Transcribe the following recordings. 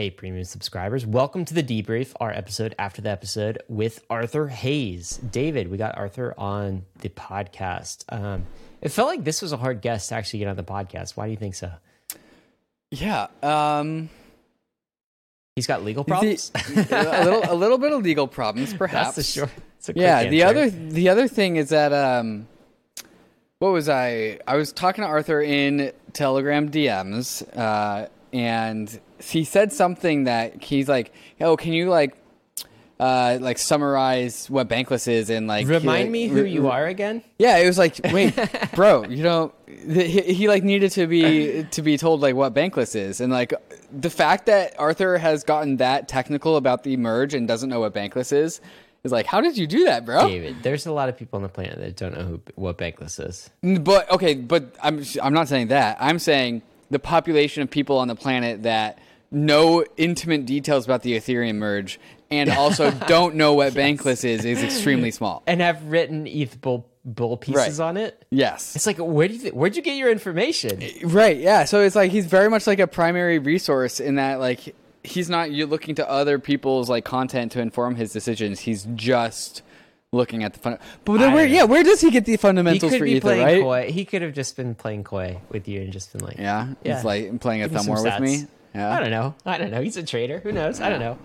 Hey, premium subscribers, welcome to the debrief, our episode after the episode with Arthur Hayes. David, we got Arthur on the podcast. Um, it felt like this was a hard guest to actually get on the podcast. Why do you think so? Yeah, um, He's got legal problems. a little, a little bit of legal problems, perhaps. That's the short. it's a quick yeah, the other, the other thing is that, um, what was I? I was talking to Arthur in Telegram DMs, uh, and he said something that he's like, "Oh, can you like, uh, like summarize what Bankless is and like Remind he- me who re- you are again. Yeah, it was like, wait, bro, you know, he, he like needed to be to be told like what Bankless is, and like the fact that Arthur has gotten that technical about the merge and doesn't know what Bankless is is like, how did you do that, bro? David, there's a lot of people on the planet that don't know who what Bankless is. But okay, but I'm I'm not saying that. I'm saying the population of people on the planet that know intimate details about the Ethereum merge and also don't know what Bankless is is extremely small. And have written ETH bull, bull pieces Right. on it. Yes. It's like, where do you th- where'd you get your information? Eh, right, yeah. So it's like he's very much like a primary resource in that like he's not you looking to other people's like content to inform his decisions. He's just looking at the fun. But then where know. yeah, where does he get the He fundamentals could for playing right? coy. He could have just been playing coy with you and just been like, Yeah, Yeah. he's like playing a thumb war with me. Yeah, I don't know. I don't know. He's a trader. Who knows? I don't know.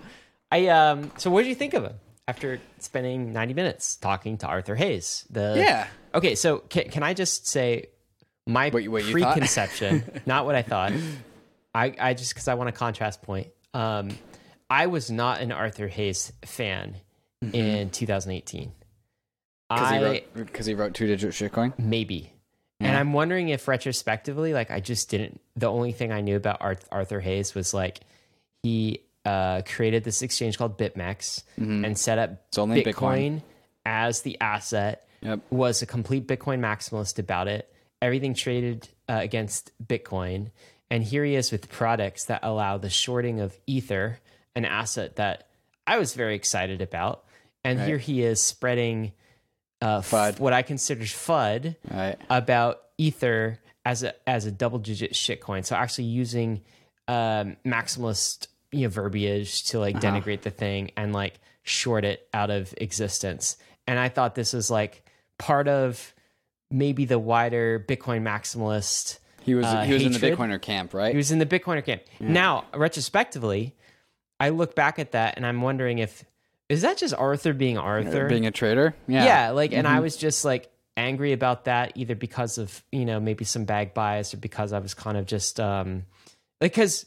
I um. So what did you think of him after spending ninety minutes talking to Arthur Hayes? The Yeah. Okay, so can, can I just say my What what preconception, not what I thought. I I just because I want a contrast point. Um, I was not an Arthur Hayes fan in 2018. because he wrote because he wrote two digit shitcoin. maybe. And I'm wondering if retrospectively, like I just didn't. The only thing I knew about Arthur Hayes was like he uh, created this exchange called BitMEX and set up It's only Bitcoin, Bitcoin. as the asset. Yep. Was a complete Bitcoin maximalist about it. Everything traded uh, against Bitcoin, and here he is with products that allow the shorting of Ether, an asset that I was very excited about. And here he is spreading uh, f- what I consider FUD Right. about Ether as a as a double digit shitcoin. So actually using um, maximalist you know verbiage to like denigrate the thing and like short it out of existence. And I thought this was like part of maybe the wider Bitcoin maximalist. He was uh, he was in the. Bitcoiner camp, right? He was in the Bitcoiner camp. Now, retrospectively, I look back at that and I'm wondering if is that just Arthur being Arthur? being a traitor? Yeah. yeah, like and i was just like angry about that either because of you know maybe some bag bias or because i was kind of just um because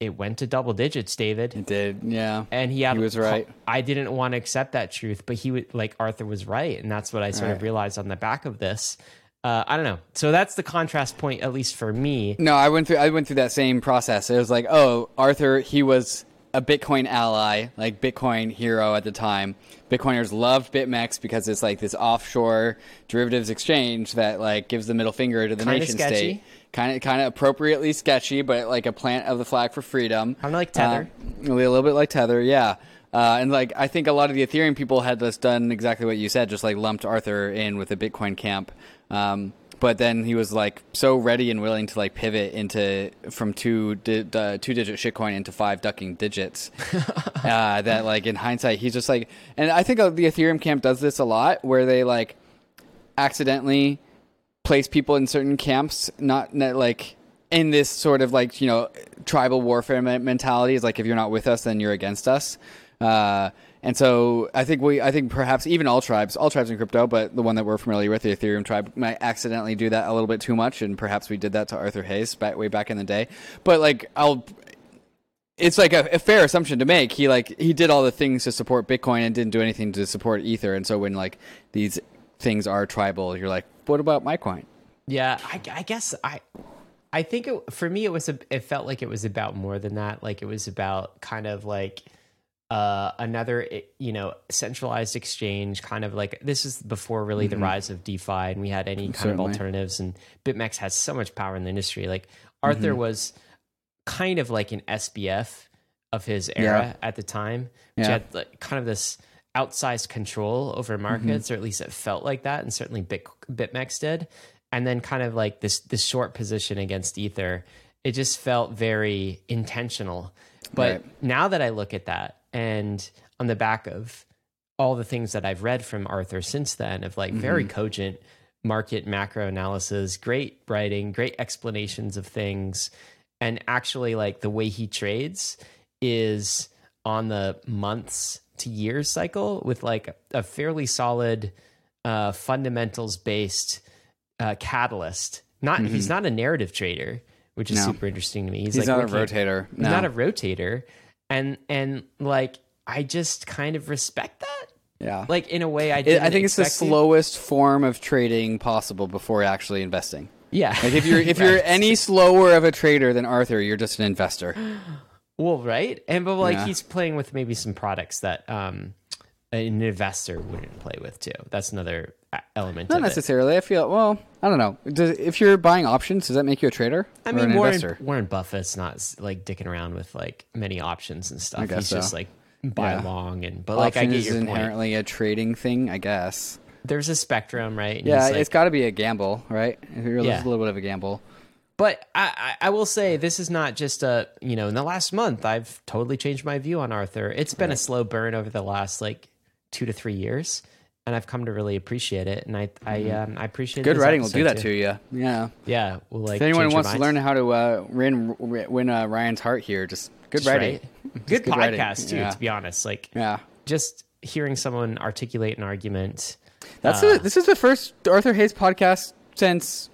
it went to double digits david It did. Yeah. and he had He was right. i didn't want to accept that truth but he would like arthur was right and that's what i sort of realized on the back of this uh, i don't know so that's the contrast point at least for me No, I went through I went through that same process. It was like, oh, Arthur, he was a Bitcoin ally, like Bitcoin hero at the time. Bitcoiners loved BitMEX because it's like this offshore derivatives exchange that like gives the middle finger to the Kinda nation sketchy. state. Kind of, kind of appropriately sketchy, but like a plant of the flag for freedom. Kinda like Tether. Uh, a little bit like Tether, yeah. Uh, and like I think a lot of the Ethereum people had just done exactly what you said, just like lumped Arthur in with the Bitcoin camp. Um, but then he was like so ready and willing to like pivot into from two di- uh, two digit shitcoin into five ducking digits. uh, that like in hindsight, he's just like, and I think uh, the Ethereum camp does this a lot, where they like accidentally place people in certain camps, not, not like in this sort of like you know tribal warfare mentality. Is like if you're not with us, then you're against us. Uh, and so I think we, I think perhaps even all tribes, all tribes in crypto, but the one that we're familiar with, the Ethereum tribe, might accidentally do that a little bit too much, and perhaps we did that to Arthur Hayes way back in the day. But like I'll it's like a, a fair assumption to make. He like he did all the things to support Bitcoin and didn't do anything to support Ether. And so when like these things are tribal, you're like, what about my coin? Yeah, I, I guess I, I think it, for me it was a, it felt like it was about more than that. Like it was about kind of like uh, another eh, you know centralized exchange. Kind of like this is before really the rise of DeFi, and we had any kind Certainly. of alternatives. And BitMEX has so much power in the industry. Like Arthur was kind of like an SBF of his era at the time, which Yeah. had like, kind of this outsized control over markets, or at least it felt like that, and certainly Bit, BitMEX did. And then kind of like this this short position against Ether. It it just felt very intentional. But Right. now that I look at that and on the back of all the things that I've read from Arthur since then of like very cogent market macro analysis, great writing, great explanations of things, and actually like the way he trades is on the months to years cycle with like a fairly solid uh, fundamentals based uh, catalyst. Not he's not a narrative trader, which is No. super interesting to me. He's, He's like not a rotator. He's No. not a rotator, and and like I just kind of respect that. yeah. Like in a way, I It- I think it's the expect it. slowest form of trading possible before actually investing. Yeah, Like if you're if you're any slower of a trader than Arthur, you're just an investor. well, right, and but like Yeah. he's playing with maybe some products that um an investor wouldn't play with too. That's another element. Not of it. necessarily. I feel well. I don't know. Does, if you're buying options, does that make you a trader? I or mean, an Warren, investor. Warren Buffett's not like dicking around with like many options and stuff. guess He's just like buy Yeah. long and but like I Option get is your point. inherently a trading thing, I guess. There's a spectrum, right? And Yeah, he's, like- it's got to be a gamble, right? It's a little bit of a gamble. But I, I I will say this is not just a you know in the last month I've totally changed my view on Arthur. It's been a slow burn over the last like two to three years, and I've come to really appreciate it. And I I um I appreciate Mm-hmm. Good this writing will do that too. to you. Yeah. Yeah, well, like If anyone wants to learn how to uh, win win uh, Ryan's heart here, just good Just writing. write. good, good writing. podcast too. Yeah. To be honest, like Yeah. just hearing someone articulate an argument. That's Uh, it. This is the first Arthur Hayes podcast since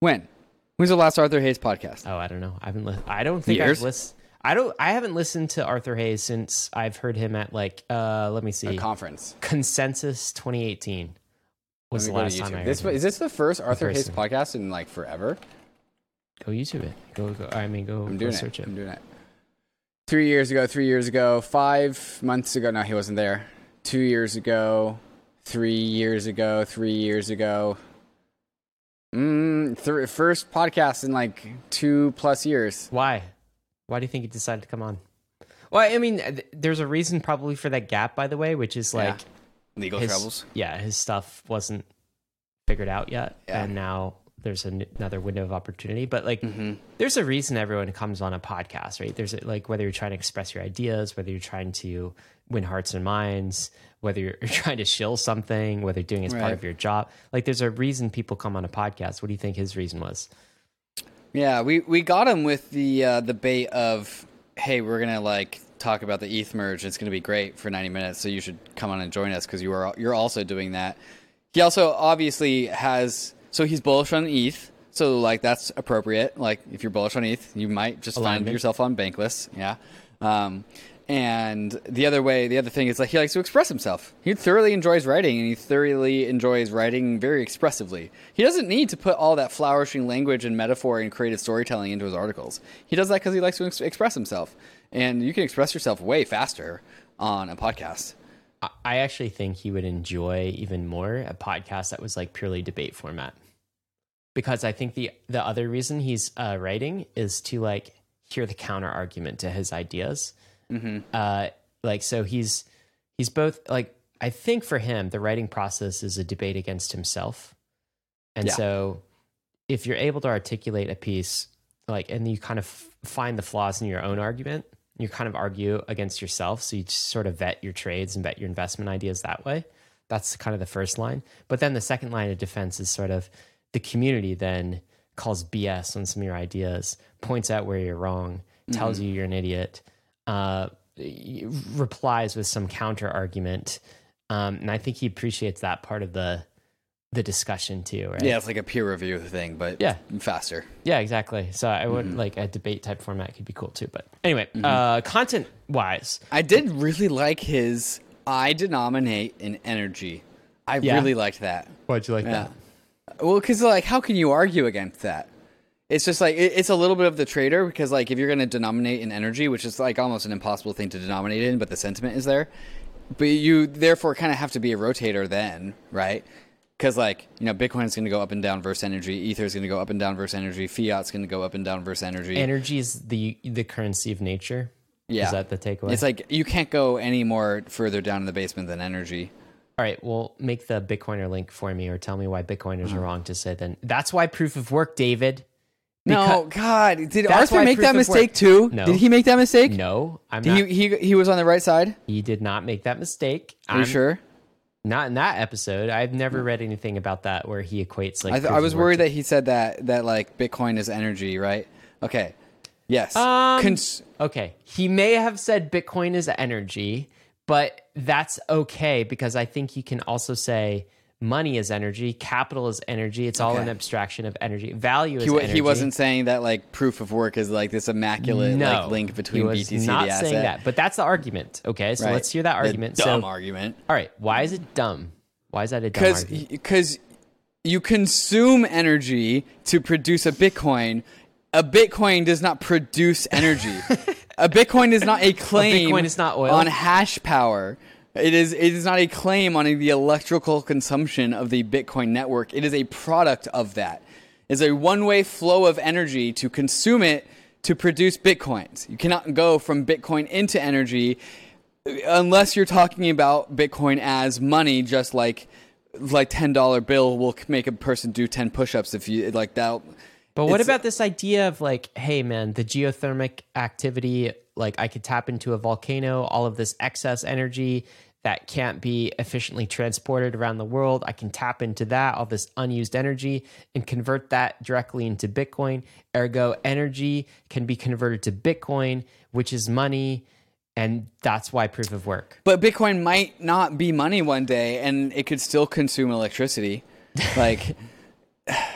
when? When's the last Arthur Hayes podcast? Oh, I don't know. I haven't. Li- I don't think Years? I've listened. I don't. I haven't listened to Arthur Hayes since I've heard him at like. uh Let me see. A conference. Consensus 2018 was the last time I heard This him. is this the first Arthur Hayes podcast in like forever? Go YouTube it. Go. go I mean, go. I'm go doing search it. it. I'm doing it. Three years ago, three years ago, five months ago. No, he wasn't there. Two years ago, three years ago, three years ago. Mm, th- first podcast in like two plus years. Why? Why do you think he decided to come on? Well, I mean, th- there's a reason probably for that gap, by the way, which is like Legal his, troubles. Yeah, his stuff wasn't figured out yet, Yeah. and now there's an, another window of opportunity. But like, Mm-hmm. there's a reason everyone comes on a podcast, right? There's a, like whether you're trying to express your ideas, whether you're trying to win hearts and minds, whether you're trying to shill something, whether doing it as part of your job. Like, there's a reason people come on a podcast. What do you think his reason was? Yeah, we, we got him with the uh, the bait of, hey, we're gonna like talk about the ETH merge. It's gonna be great for ninety minutes, so you should come on and join us because you are you're also doing that. He also obviously has so he's bullish on ETH, so like that's appropriate. Like if you're bullish on ETH, you might just find yourself on Bankless. Yeah. Um, and the other way, the other thing is like he likes to express himself. He thoroughly enjoys writing, and he thoroughly enjoys writing very expressively. He doesn't need to put all that flourishing language and metaphor and creative storytelling into his articles. He does that because he likes to ex- express himself, and you can express yourself way faster on a podcast. I- actually think he would enjoy even more a podcast that was like purely debate format. Because I think the the other reason he's uh, writing is to like hear the counter argument to his ideas. Mm-hmm. Uh, like so he's he's both like I think for him the writing process is a debate against himself, and Yeah. so if you're able to articulate a piece like and you kind of find the flaws in your own argument you kind of argue against yourself. So you just sort of vet your trades and vet your investment ideas that way. That's kind of the first line. But then the second line of defense is sort of the community then calls bs on some of your ideas points out where you're wrong tells you you're an idiot uh, replies with some counter argument um, and i think he appreciates that part of the the discussion too right Yeah, it's like a peer review thing, but Yeah. faster. yeah, exactly. So I would Mm-hmm. like a debate type format could be cool too. But anyway, uh, content wise, I did really like his I denominate in energy. I Yeah. really liked that. why'd you like Yeah. Well, because like, how can you argue against that? It's just like it, it's a little bit of the trader because like if you're going to denominate in energy, which is like almost an impossible thing to denominate in, but the sentiment is there. But you therefore kind of have to be a rotator then, right? Because like you know, Bitcoin is going to go up and down versus energy, Ether is going to go up and down versus energy, Fiat's going to go up and down versus energy. Energy is the the currency of nature. yeah, Is that the takeaway? it's like you can't go any more further down in the basement than energy. All right, well, make the Bitcoiner link for me or tell me why Bitcoiners Uh-huh. are wrong to say then. That's why proof of work, David. No, God, did That's Arthur make that mistake work- too? No. Did he make that mistake? No, I'm Did not. he, he he was on the right side. he did not make that mistake. Are you I'm sure? Not in that episode. I've never read anything about that where he equates like. I, th- I was worried to- that he said that that like Bitcoin is energy, right? Okay. Yes. Um, Cons- Okay, he may have said Bitcoin is energy, but that's okay because I think you can also say money is energy, capital is energy. It's all an abstraction of energy. Value is he, energy. he wasn't saying that like proof of work is like this immaculate no like link between he was BTC and not the saying that, but that's the argument. Okay, so Right. let's hear that The argument. dumb so, argument. all right, why is it dumb? Why is that a dumb Because argument? because you consume energy to produce a Bitcoin. A Bitcoin does not produce energy. a Bitcoin is not a claim. Bitcoin is not oil? on hash power. It is it is not a claim on the electrical consumption of the Bitcoin network. It is a product of that. It's a one-way flow of energy to consume it to produce Bitcoins. You cannot go from Bitcoin into energy unless you're talking about Bitcoin as money, just like like ten dollar bill will make a person do ten push-ups if you like that. But what about this idea of like, hey man, the geothermic activity, like I could tap into a volcano, all of this excess energy that can't be efficiently transported around the world. I can tap into that, all this unused energy, and convert that directly into Bitcoin. Ergo, energy can be converted to Bitcoin, which is money. And that's why proof of work. But Bitcoin might not be money one day, and it could still consume electricity. Like,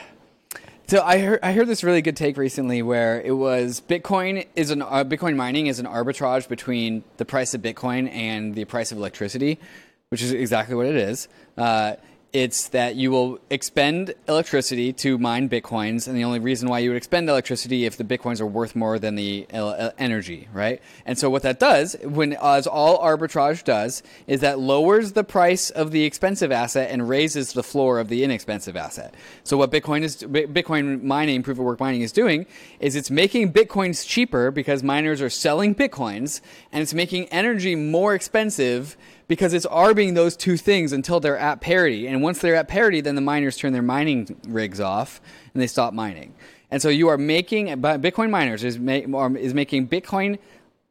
so I heard I heard this really good take recently where it was Bitcoin is an uh, Bitcoin mining is an arbitrage between the price of Bitcoin and the price of electricity, which is exactly what it is. Uh, it's that you will expend electricity to mine bitcoins, and the only reason why you would expend electricity if the bitcoins are worth more than the uh, energy, right? And so what that does, when as all arbitrage does, is that lowers the price of the expensive asset and raises the floor of the inexpensive asset. So what Bitcoin is, Bitcoin mining, proof of work mining is doing, is it's making bitcoins cheaper because miners are selling bitcoins, and it's making energy more expensive because it's arbing those two things until they're at parity. And once they're at parity, then the miners turn their mining rigs off and they stop mining. And so you are making Bitcoin miners is is making Bitcoin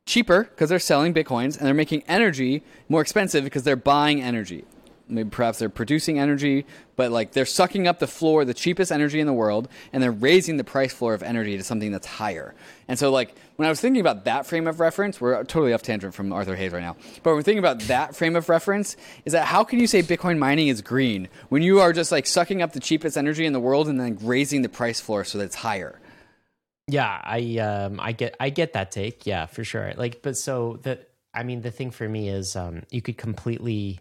cheaper because they're selling bitcoins, and they're making energy more expensive because they're buying energy. Maybe perhaps they're producing energy, but like they're sucking up the floor, the cheapest energy in the world, and they're raising the price floor of energy to something that's higher. And so, like when I was thinking about that frame of reference, we're totally off tangent from Arthur Hayes right now. But when we're thinking about that frame of reference, is that how can you say Bitcoin mining is green when you are just like sucking up the cheapest energy in the world and then raising the price floor so that it's higher? Yeah, I um I get I get that take. Yeah, for sure. Like but so the I mean the thing for me is um you could completely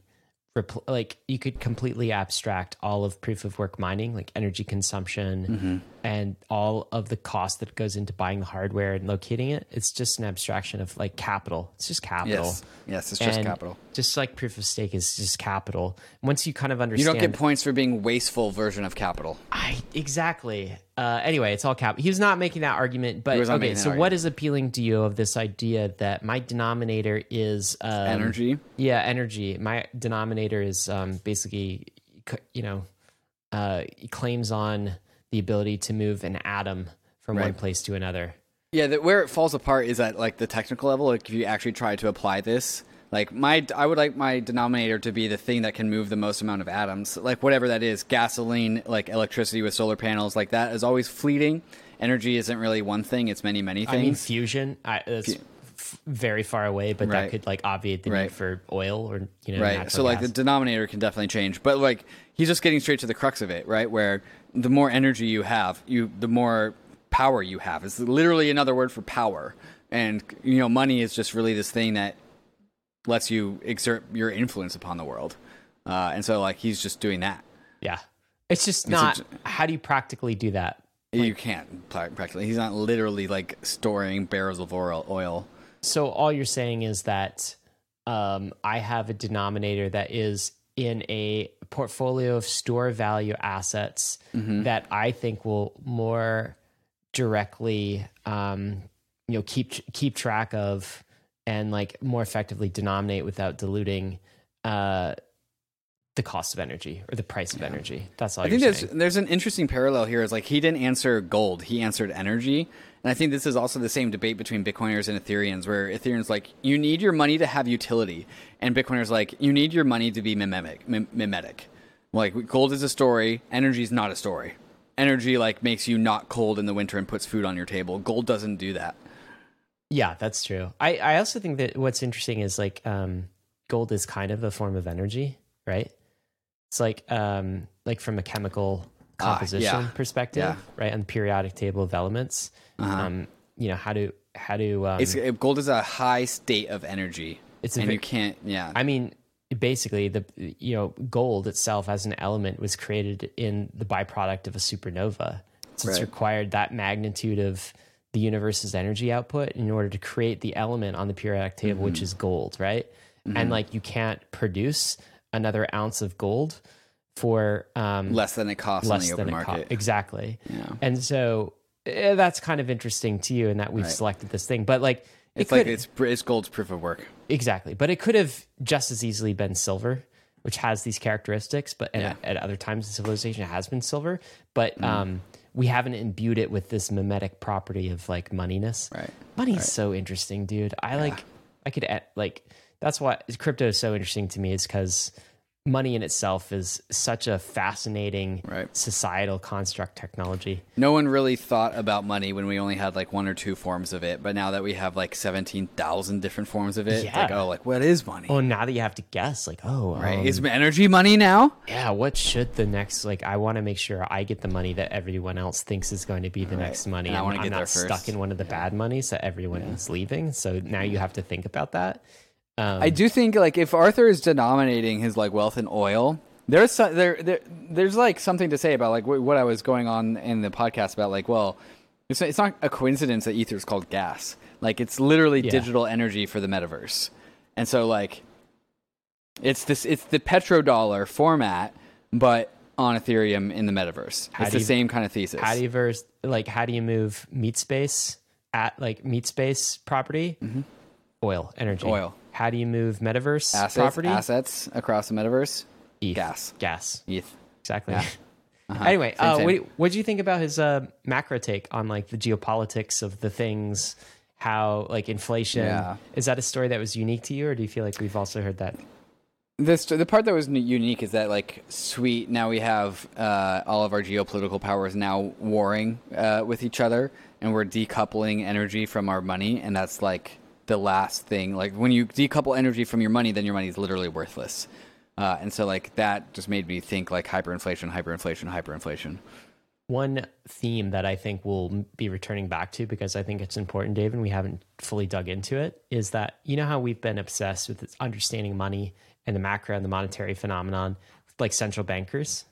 repl- like you could completely abstract all of proof of work mining like energy consumption Mm-hmm. And all of the cost that goes into buying the hardware and locating it. It's just an abstraction of like capital. It's just capital. Yes, yes, it's just capital. Just like proof of stake is just capital. Once you kind of understand You don't get points for being wasteful version of capital. I exactly. Uh, anyway, it's all cap. He was not making that argument, but He was not okay. So, what is appealing to you of this idea that my denominator is um, Energy. Yeah, energy. My denominator is um, basically, you know, uh, claims on the ability to move an atom from one place to another. Yeah, the, where it falls apart is at like the technical level. Like if you actually try to apply this, like my, I would like my denominator to be the thing that can move the most amount of atoms, like whatever that is. Gasoline, like electricity with solar panels, like that is always fleeting. Energy isn't really one thing; it's many, many I mean, things. fusion. I, very far away, but Right. that could like obviate the Right. need for oil or you know, right. So like gas. the denominator can definitely change, but like he's just getting straight to the crux of it, right? Where the more energy you have, you the more power you have. It's literally another word for power, and you know, money is just really this thing that lets you exert your influence upon the world. Uh, and so like he's just doing that. yeah, it's just a not. j- how do you practically do that? you can't practically. He's not literally like storing barrels of oil. oil. So all you're saying is that um, I have a denominator that is in a portfolio of store value assets Mm-hmm. that I think will more directly, um, you know, keep keep track of and like more effectively denominate without diluting uh, the cost of energy or the price of energy. That's all I think there's saying. there's an interesting parallel here. Is like he didn't answer gold, he answered energy, and I think this is also the same debate between Bitcoiners and Ethereans, where Ethereans like you need your money to have utility, and Bitcoiners like you need your money to be mimetic. Mim- mimetic. Like gold is a story, energy is not a story. Energy like makes you not cold in the winter and puts food on your table. Gold doesn't do that. Yeah, that's true. I, I also think that what's interesting is like um, gold is kind of a form of energy, right? It's like um, like from a chemical Ah, composition yeah. perspective, Yeah. right? On the periodic table of elements, um, you know how to how to um, It's gold is a high state of energy. It's a and you can't. Yeah. I mean, basically, the you know gold itself as an element was created in the byproduct of a supernova. So it's required that magnitude of the universe's energy output in order to create the element on the periodic table, Mm-hmm. which is gold, right? And like you can't produce another ounce of gold for um, less than it costs less on the than open it co- exactly. Yeah. And so eh, that's kind of interesting to you, and that we've Right. selected this thing, but like. it It's like it's it's gold's proof of work. Exactly, but it could have just as easily been silver, which has these characteristics. But Yeah. Mm-hmm. at, other times in civilization, it has been silver. But um, we haven't imbued it with this mimetic property of like moneyness. Right. Money's so interesting, dude. I like. I could add, like. That's why crypto is so interesting to me. Is because money in itself is such a fascinating Right. societal construct technology. No one really thought about money when we only had like one or two forms of it, but now that we have like seventeen thousand different forms of it, it's like oh, like what is money? Well, now that you have to guess, like, oh, right? um, is energy money now? yeah, what should the next like I want to make sure I get the money that everyone else thinks is going to be the next money. And I wanna I'm get not stuck in one of the bad money so everyone is leaving. So now you have to think about that. Um, I do think like if Arthur is denominating his like wealth in oil, there's so, there there there's like something to say about like wh- what I was going on in the podcast about like well, it's it's not a coincidence that ether is called gas. Like it's literally Yeah. digital energy for the metaverse, and so like it's this it's the petrodollar format, but on Ethereum in the metaverse. How it's the you- same kind of thesis. how do you verse like how do you move meat space at like meat space property? Oil, energy. Mm-hmm. Oil. How do you move metaverse assets property? assets across the metaverse? ETH. Gas. Gas. ETH. Exactly. Yeah. Uh-huh. Anyway, Same, uh, same. what do you think about his uh, macro take on like the geopolitics of the things? How like inflation Yeah. is that a story that was unique to you, or do you feel like we've also heard that? This the part that was unique is that like sweet now we have uh, all of our geopolitical powers now warring uh, with each other and we're decoupling energy from our money and that's like the last thing like when you decouple energy from your money then your money is literally worthless uh, and so like that just made me think like hyperinflation hyperinflation hyperinflation One theme that I think we'll be returning back to because I think it's important, Dave, and we haven't fully dug into it, is that you know how we've been obsessed with understanding money and the macro and the monetary phenomenon, like central bankers.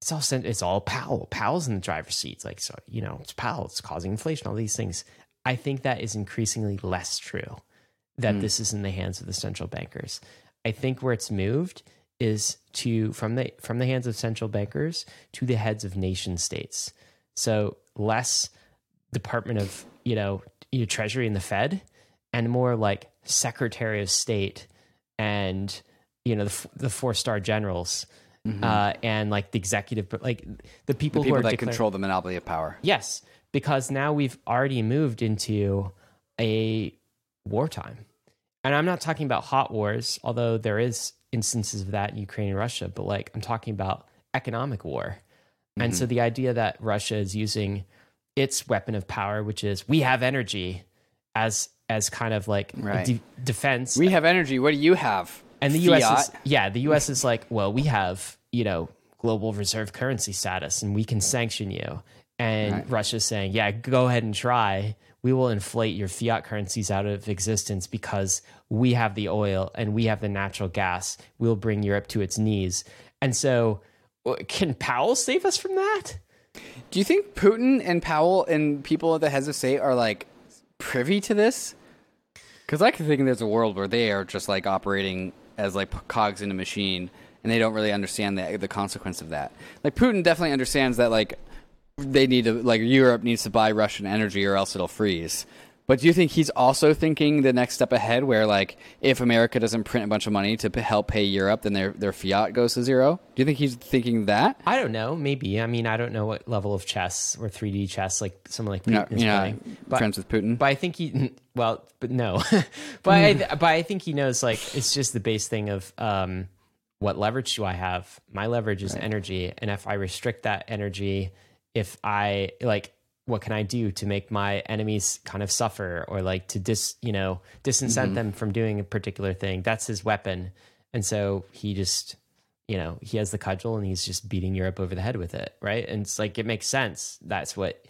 It's all it's all Powell. Powell's in the driver's seat. Like so, you know, it's Powell. It's causing inflation. All these things. I think that is increasingly less true. That this is in the hands of the central bankers. I think where it's moved is to from the from the hands of central bankers to the heads of nation states. So less Department of you know, you know Treasury and the Fed, and more like Secretary of State and you know the the four star generals uh, and like the executive, like the people, Mm-hmm. the who people are that declaring- control the monopoly of power Yes, because now we've already moved into a wartime. And I'm not talking about hot wars, although there is instances of that in Ukraine and Russia, but like I'm talking about economic war. And Mm-hmm. so the idea that Russia is using its weapon of power, which is we have energy as as kind of like Right. de- defense we have energy what do you have and the Fiat? US is yeah, the US is like, well, we have, you know, global reserve currency status and we can sanction you. And Right. Russia's saying, yeah, go ahead and try. We will inflate your fiat currencies out of existence because we have the oil and we have the natural gas. We'll bring Europe to its knees. And so, uh, can Powell save us from that? Do you think Putin and Powell and people at the heads of state are like privy to this? Because I can think there's a world where they are just like operating as like cogs in a machine, and they don't really understand the the consequence of that. Like Putin definitely understands that like they need to like Europe needs to buy Russian energy or else it'll freeze. But do you think he's also thinking the next step ahead, where like if America doesn't print a bunch of money to p- help pay Europe, then their their fiat goes to zero? Do you think he's thinking that? I don't know. Maybe. I mean, I don't know what level of chess or 3D chess like someone like Putin You're is you're playing. But, friends with Putin. but I think he. Well, but no. but I, but I think he knows like it's just the base thing of um, what leverage do I have? My leverage is energy, and if I restrict that energy, if I like. What can I do to make my enemies kind of suffer or like to dis, you know, disincent mm-hmm. them from doing a particular thing? That's his weapon. And so he just you know, he has the cudgel and he's just beating Europe over the head with it, right? And it's like it makes sense. That's what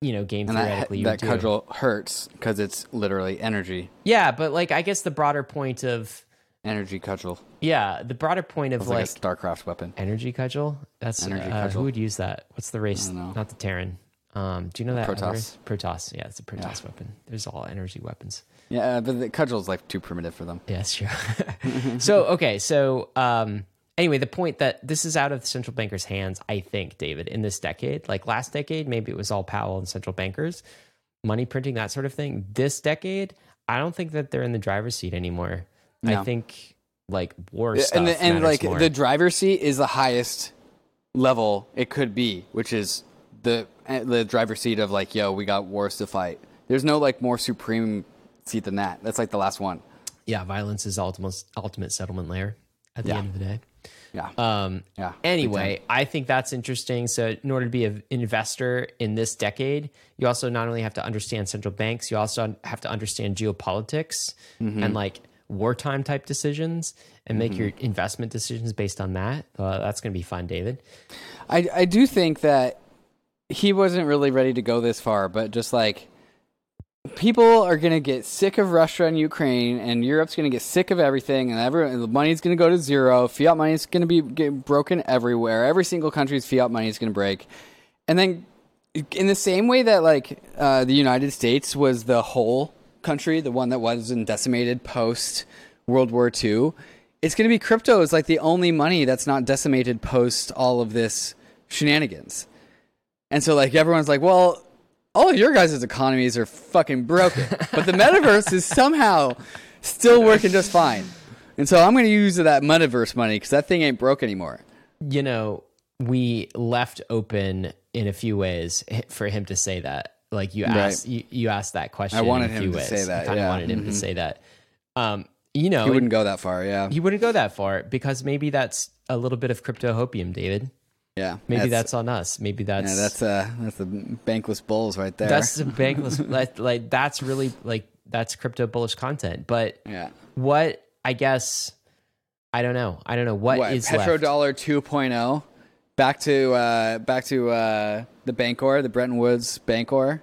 you know, game and that, theoretically you that would do. cudgel hurts because it's literally energy, Yeah, but like I guess the broader point of energy cudgel. yeah, the broader point of like, like, a StarCraft weapon. energy cudgel. That's Energy uh, cudgel. who would use that? What's the race? Not the Terran. Um, do you know that Protoss. Protoss. Yeah, it's a Protoss weapon. There's all energy weapons. Yeah, but the cudgel's like too primitive for them. Yeah, that's true. so okay, so um anyway, the point that this is out of the central bankers' hands, I think, David, in this decade. Like last decade, maybe it was all Powell and central bankers, money printing, that sort of thing. This decade, I don't think that they're in the driver's seat anymore. I think like war stuff and the, and like more. the driver's seat is the highest level it could be, which is the eh, the driver's seat of like, yo, we got wars to fight. There's no like more supreme seat than that. That's like the last one. yeah, violence is ultimate ultimate settlement layer at the Yeah. end of the day. Yeah, Um, yeah. Anyway, I think that's interesting. So, in order to be an investor in this decade, you also not only have to understand central banks, you also have to understand geopolitics Mm-hmm. and like wartime type decisions and make your investment decisions based on that. Uh, that's going to be fun, David. I I do think that he wasn't really ready to go this far, but just like people are gonna get sick of Russia and Ukraine, and Europe's gonna get sick of everything, and everyone the money's gonna go to zero. Fiat money is gonna be get broken everywhere. Every single country's fiat money is gonna break, and then in the same way that like uh, the United States was the whole country, the one that wasn't decimated post World War II, it's going to be crypto is like the only money that's not decimated post all of this shenanigans. And so like everyone's like, well, all of your guys' economies are fucking broken, but the metaverse is somehow still working just fine. And so I'm going to use that metaverse money because that thing ain't broke anymore. You know, we left open in a few ways for him to say that. Like you Right. you, you asked that question. I wanted him to ways. say that, I kind of yeah. wanted him to Mhm. say that. Um, you know, He wouldn't go that far, yeah. he wouldn't go that far because maybe that's a little bit of crypto hopium, David. Yeah. Maybe that's, on us. Maybe that's yeah, that's uh that's the bankless bulls right there. that's the bankless like, like that's really like that's crypto bullish content. But yeah. what I guess I don't know. I don't know what what is petrodollar 2.0 back to uh back to uh the bancor the bretton woods bancor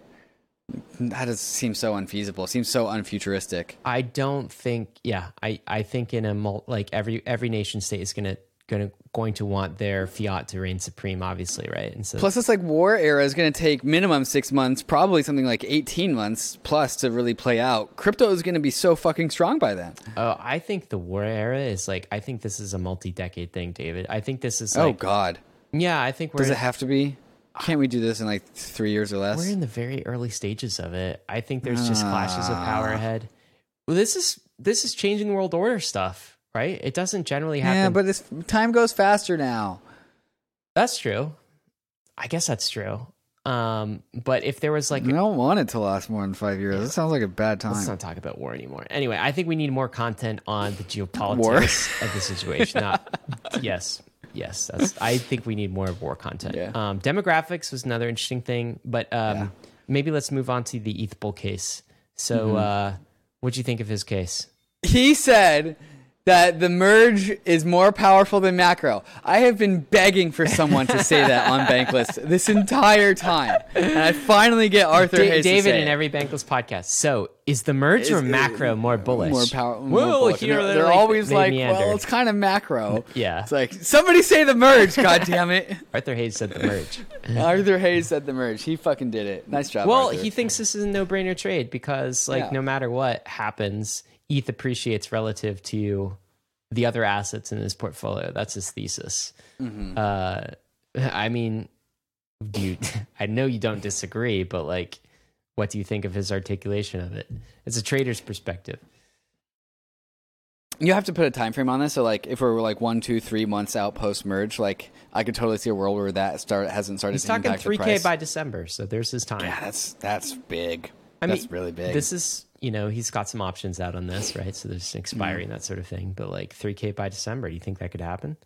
that does seem so unfeasible it seems so unfuturistic I don't think. Yeah, I I think in a mul- like every every nation state is gonna gonna going to want their fiat to reign supreme, obviously, right? And so plus this like war era is going to take minimum six months probably something like 18 months plus to really play out crypto is going to be so fucking strong by then Oh, I think the war era is like I think this is a multi-decade thing, David. I think this is oh god yeah, I think we're does in, it have to be can't we do this in like three years or less we're in the very early stages of it. I think there's just clashes of power Ah. ahead. Well, this is this is changing world order stuff, right? It doesn't generally happen. yeah but this time goes faster now that's true. I guess that's true. Um, but if there was like I don't want it to last more than five years. That sounds like a bad time. Let's not talk about war anymore. Anyway, I think we need more content on the geopolitics of the situation. Not, yes, yes. That's, I think we need more of war content. Yeah. Um, demographics was another interesting thing, but um, Yeah. maybe let's move on to the ETH Bull case. So, Mm-hmm. uh, what do you think of his case? he said that the merge is more powerful than macro. I have been begging for someone to say that on Bankless this entire time, and I finally get Arthur Da- Hayes to David say in it. every bankless podcast. So, is the merge or Is- macro more bullish? more power. More Well, bullish. Here they're, they're they're like- always they like, meander. well, it's kind of macro. Yeah. It's like somebody say the merge. God damn it! Arthur Hayes said the merge. Arthur Hayes said the merge. He fucking did it. Nice job. Well, Arthur. he thinks this is a no-brainer trade because, like, Yeah. no matter what happens, ETH appreciates relative to the other assets in his portfolio. That's his thesis. Mm-hmm. Uh, I mean, dude, I know you don't disagree, but like, what do you think of his articulation of it? It's a trader's perspective. You have to put a time frame on this. So, like, if we're like one, two, three months out post merge, like, I could totally see a world where that start hasn't started. He's talking 3K by December, so there's his time. Yeah, that's that's big. I that's mean, really big. This is, you know, he's got some options out on this, right? So there's an expiry Mm-hmm. and that sort of thing. But like 3K by December, do you think that could happen?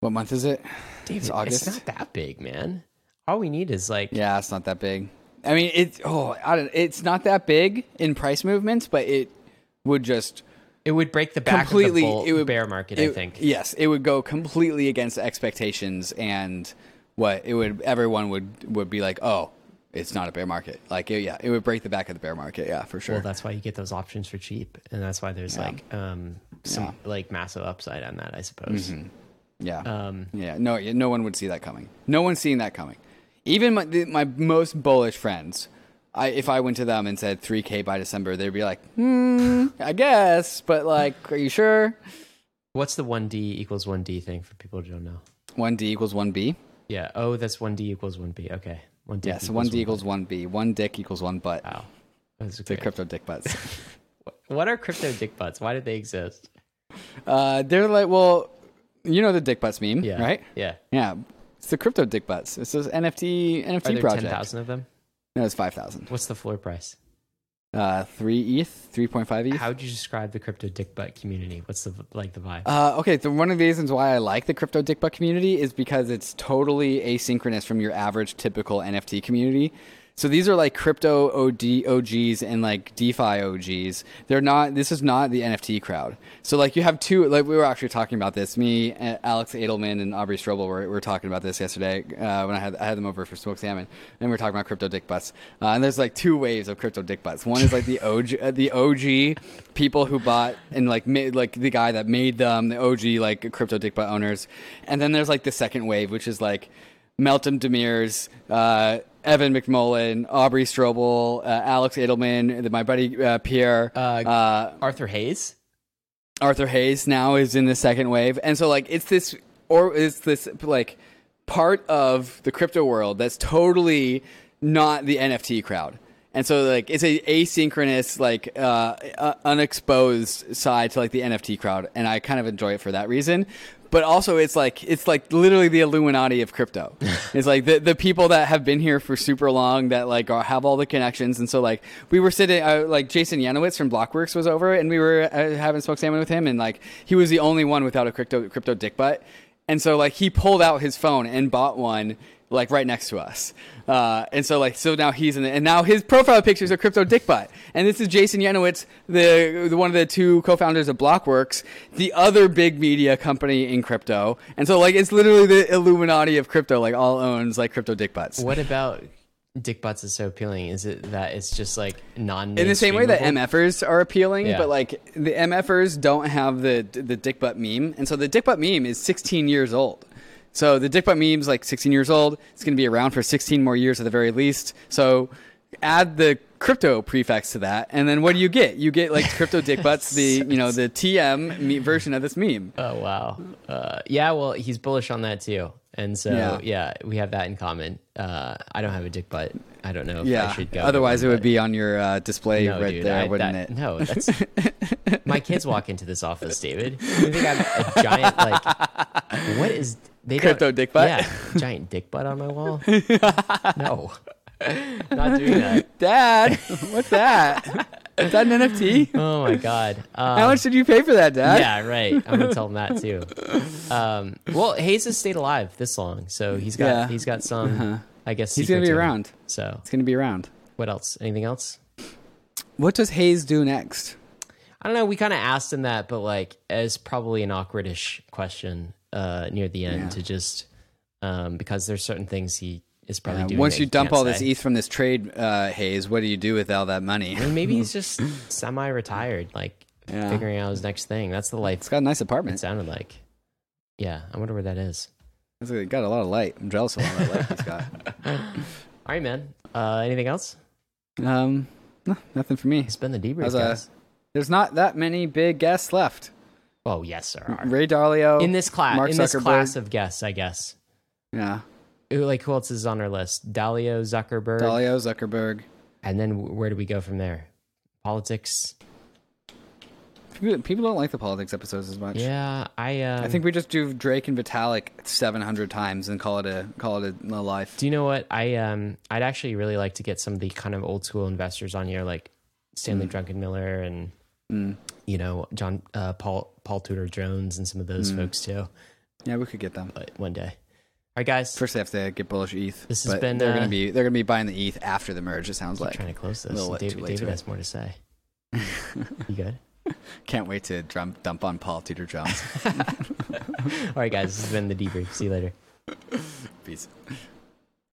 what month is it? David, it's, August? It's not that big, man. All we need is like, Yeah, it's not that big. I mean, it's oh, I don't. It's not that big in price movements, but it would just it would break the back completely. of the bull, it would bear market, I think. Yes, it would go completely against expectations, and what it would everyone would would be like, oh, it's not a bear market. Like, yeah, it would break the back of the bear market. Yeah, for sure. Well, that's why you get those options for cheap, and that's why there's Yeah. like um some Yeah. like massive upside on that, I suppose. yeah. Um, Yeah, no, no one would see that coming. No one's seeing that coming. Even my, my most bullish friends, I, if I went to them and said 3K by December, they'd be like, hmm, I guess, but like, are you sure? what's the one D equals one D thing for people who don't know? 1D equals 1B. Yeah. Oh, that's one D equals one B. Okay. One D. Yeah, so 1D equals 1B. One dick equals one butt. Wow. That's The great. crypto dick butts. What are crypto dick butts? Why did they exist? uh, they're like, well, you know the dick butts meme, Yeah. right? Yeah. Yeah. It's the crypto dick butts. It's this NFT Are NFT there project. ten thousand of them? No, it's 5,000. What's the floor price? Uh, 3 ETH, 3.5 ETH. How would you describe the crypto dick butt community? What's the like the vibe? Uh, okay, so one of the reasons why I like the crypto dick butt community is because it's totally asynchronous from your average typical NFT community. So these are like crypto OD, OGs and like DeFi OGs. They're not. This is not the NFT crowd. So like you have two. Like we were actually talking about this. Me, uh, Alex Edelman, and Aubrey Strobel were, were talking about this yesterday uh, when I had I had them over for smoked salmon, and we were talking about crypto dick butts. Uh, and there's like two waves of crypto dick butts. One is like the OG, uh, the OG people who bought and like made like the guy that made them, the OG like crypto dick butt owners, and then there's like the second wave, which is like Meltem Demirors, uh, Evan McMullen, Aubrey Strobel, uh, Alex Edelman, my buddy uh, Pierre, Uh, uh, Arthur Hayes. Arthur Hayes now is in the second wave, and so like it's this or it's this like part of the crypto world that's totally not the NFT crowd. And so like it's a asynchronous like uh, uh, unexposed side to like the NFT crowd and I kind of enjoy it for that reason. But also it's like it's like literally the Illuminati of crypto. it's like the the people that have been here for super long that like are, have all the connections and so like we were sitting uh, like Jason Yanowitz from Blockworks was over and we were uh, having smoked salmon with him and like he was the only one without a crypto crypto dick butt. And so like he pulled out his phone and bought one like right next to us. Uh, and so like so now he's in the, and now his profile pictures are crypto dick butt. And this is Jason Yanowitz, the, the one of the two co-founders of Blockworks, the other big media company in crypto. And so like it's literally the Illuminati of crypto, like all owns like crypto dick butts. What about dick butts is so appealing? Is it that it's just like non In the same way that MFers are appealing, Yeah. but like the MFers don't have the the dick butt meme, and so the dick butt meme is 16 years old. So the dick butt meme's like 16 years old. It's going to be around for 16 more years at the very least. So add the crypto prefix to that, and then what do you get? You get like crypto dick butts, the you know the TM me- version of this meme. Oh wow. Uh, yeah. Well, he's bullish on that too, and so Yeah. yeah, we have that in common. Uh, I don't have a dick butt. I don't know if I Yeah. should go. Otherwise, it would be on your uh, display no, right dude, there, I- wouldn't that- it? No, that's my kids walk into this office, David. You think I'm a giant like what is they Crypto dick butt? Yeah, giant dick butt on my wall. no, not doing that. Dad, what's that? Is that an NFT? Oh my god. Um, How much did you pay for that, Dad? Yeah, right. I'm gonna tell him that too. Um, well, Hayes has stayed alive this long, so he's got Yeah. he's got some. I guess He's gonna be to him. around. So, It's going to be around. what else? Anything else? What does Hayes do next? I don't know. We kind of asked him that, but like as probably an awkwardish question uh, near the end Yeah. to just um, because there's certain things he is probably Uh, doing. once you dump all this say. ETH from this trade, uh, Hayes, what do you do with all that money? I mean, maybe he's just semi-retired, like Yeah. figuring out his next thing. That's the life It's got a nice apartment. it sounded like. Yeah, I wonder where that is. It's got a lot of light. I'm jealous of all that light he's got. All right, man. Uh, anything else? Um, no, nothing for me. It's been the debrief, uh, guys. There's not that many big guests left. Oh yes, there are. Ray Dalio. In this class, Mark in this Zuckerberg. class of guests, I guess. yeah. like who else is on our list? Dalio Zuckerberg, Dalio Zuckerberg. and then where do we go from there? Politics. People, don't like the politics episodes as much. Yeah, I. Um, I think we just do Drake and Vitalik 700 times and call it a call it a, a life. Do you know what I? Um, I'd actually really like to get some of the kind of old school investors on here, like Stanley Mm. Druckenmiller and you know John uh, Paul Paul Tudor Jones and some of Mm. those folks too. Yeah, we could get them. But one day. All right, guys. First, they have to get bullish ETH. This has been, They're uh, gonna be they're gonna be buying the ETH after the merge. It sounds like. trying to close this. David, too late David has more to say. you good? Can't wait to dump dump on Paul Tudor Jones. All right, guys. This has been the debrief. See you later. Peace.